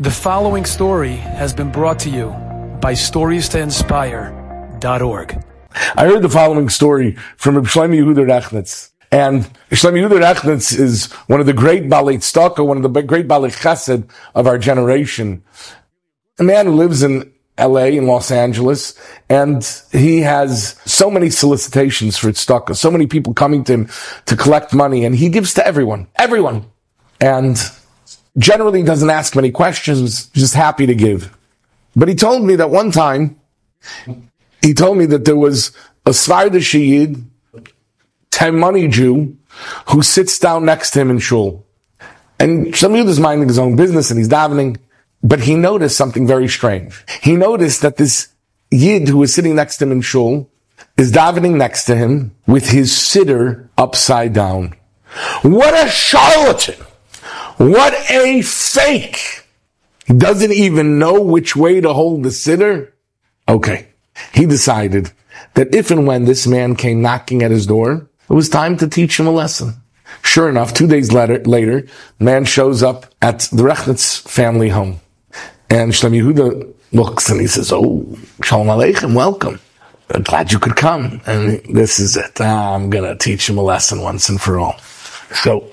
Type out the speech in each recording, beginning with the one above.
The following story has been brought to you by StoriesToInspire.org. I heard the following story from Shlomo Yehuda Rechnitz. And Shlomo Yehuda Rechnitz is one of the great Balei Tzedakah, one of the great Balei Chesed of our generation. A man who lives in LA in Los Angeles, and he has so many solicitations for tzedakah, so many people coming to him to collect money, and he gives to everyone, everyone. And generally doesn't ask many questions, just happy to give. But he told me that one time, he told me that there was a Svardish Yid, money Jew, who sits down next to him in shul. And Shamud is minding his own business and he's davening, but he noticed something very strange. He noticed that this Yid who was sitting next to him in shul is davening next to him with his siddur upside down. What a charlatan! What a fake! Doesn't even know which way to hold the siddur. Okay. He decided that if and when this man came knocking at his door, it was time to teach him a lesson. Sure enough, two days later, later man shows up at the Rechnitz family home. And Shlomo Yehuda looks and he says, Oh, Shalom Aleichem, welcome. I'm glad you could come. And this is it. I'm going to teach him a lesson once and for all. So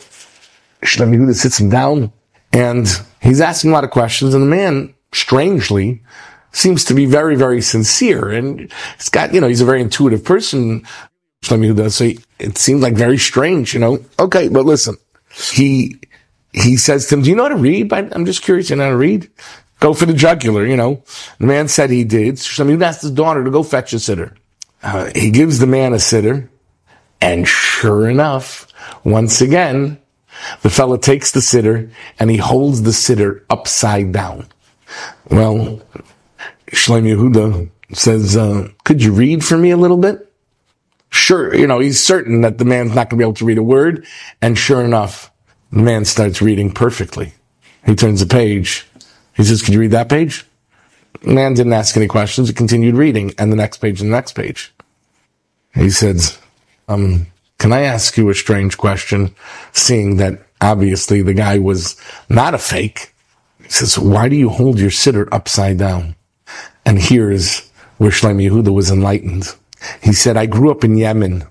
Shlomo Yehuda sits him down and he's asking a lot of questions and the man, strangely, seems to be very, very sincere and he's got, you know, he's a very intuitive person, Shlomo Yehuda, so he, it seems like very strange, you know. Okay, but listen, he, he says to him, do you know how to read? I'm just curious, you know how to read? Go for the jugular, you know. The man said he did. Shlomo Yehuda asked his daughter to go fetch a siddur. Uh, he gives the man a siddur and sure enough, once again, the fellow takes the siddur and he holds the siddur upside down. Well, Shlomo Yehuda says, uh, could you read for me a little bit? Sure, you know, he's certain that the man's not going to be able to read a word. And sure enough, the man starts reading perfectly. He turns the page. He says, could you read that page? The man didn't ask any questions. He continued reading and the next page and the next page. He says, um, can I ask you a strange question? Seeing that obviously the guy was not a fake. He says, why do you hold your siddur upside down? And here is where Shlomo Yehuda was enlightened. He said, I grew up in Yemen.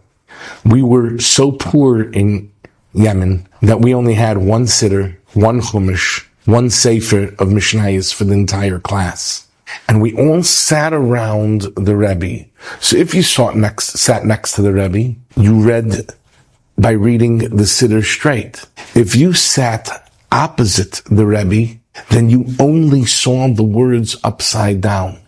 We were so poor in Yemen that we only had one siddur, one chumash, one sefer of Mishnayos for the entire class and we all sat around the Rebbe. So if you sat next, sat next to the Rebbe, you read by reading the Siddur straight. If you sat opposite the Rebbe, then you only saw the words upside down.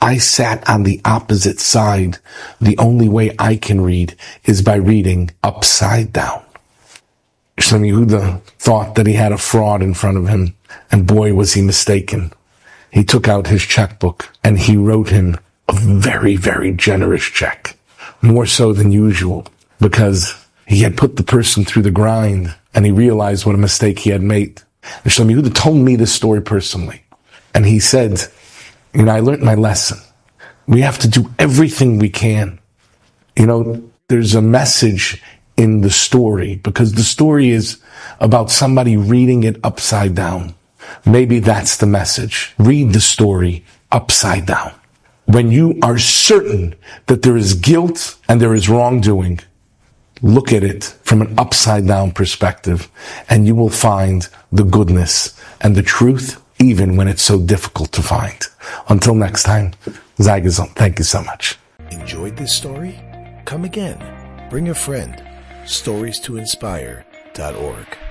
I sat on the opposite side. The only way I can read is by reading upside down. Shlomo Yehuda thought that he had a fraud in front of him, and boy was he mistaken he took out his checkbook and he wrote him a very, very generous check, more so than usual, because he had put the person through the grind and he realized what a mistake he had made. And Shlomo Yehuda told me this story personally. And he said, you know, I learned my lesson. We have to do everything we can. You know, there's a message in the story because the story is about somebody reading it upside down. Maybe that's the message. Read the story upside down. When you are certain that there is guilt and there is wrongdoing, look at it from an upside down perspective and you will find the goodness and the truth even when it's so difficult to find. Until next time, Zei gezunt, thank you so much. Enjoyed this story? Come again. Bring a friend. Stories to inspire.org.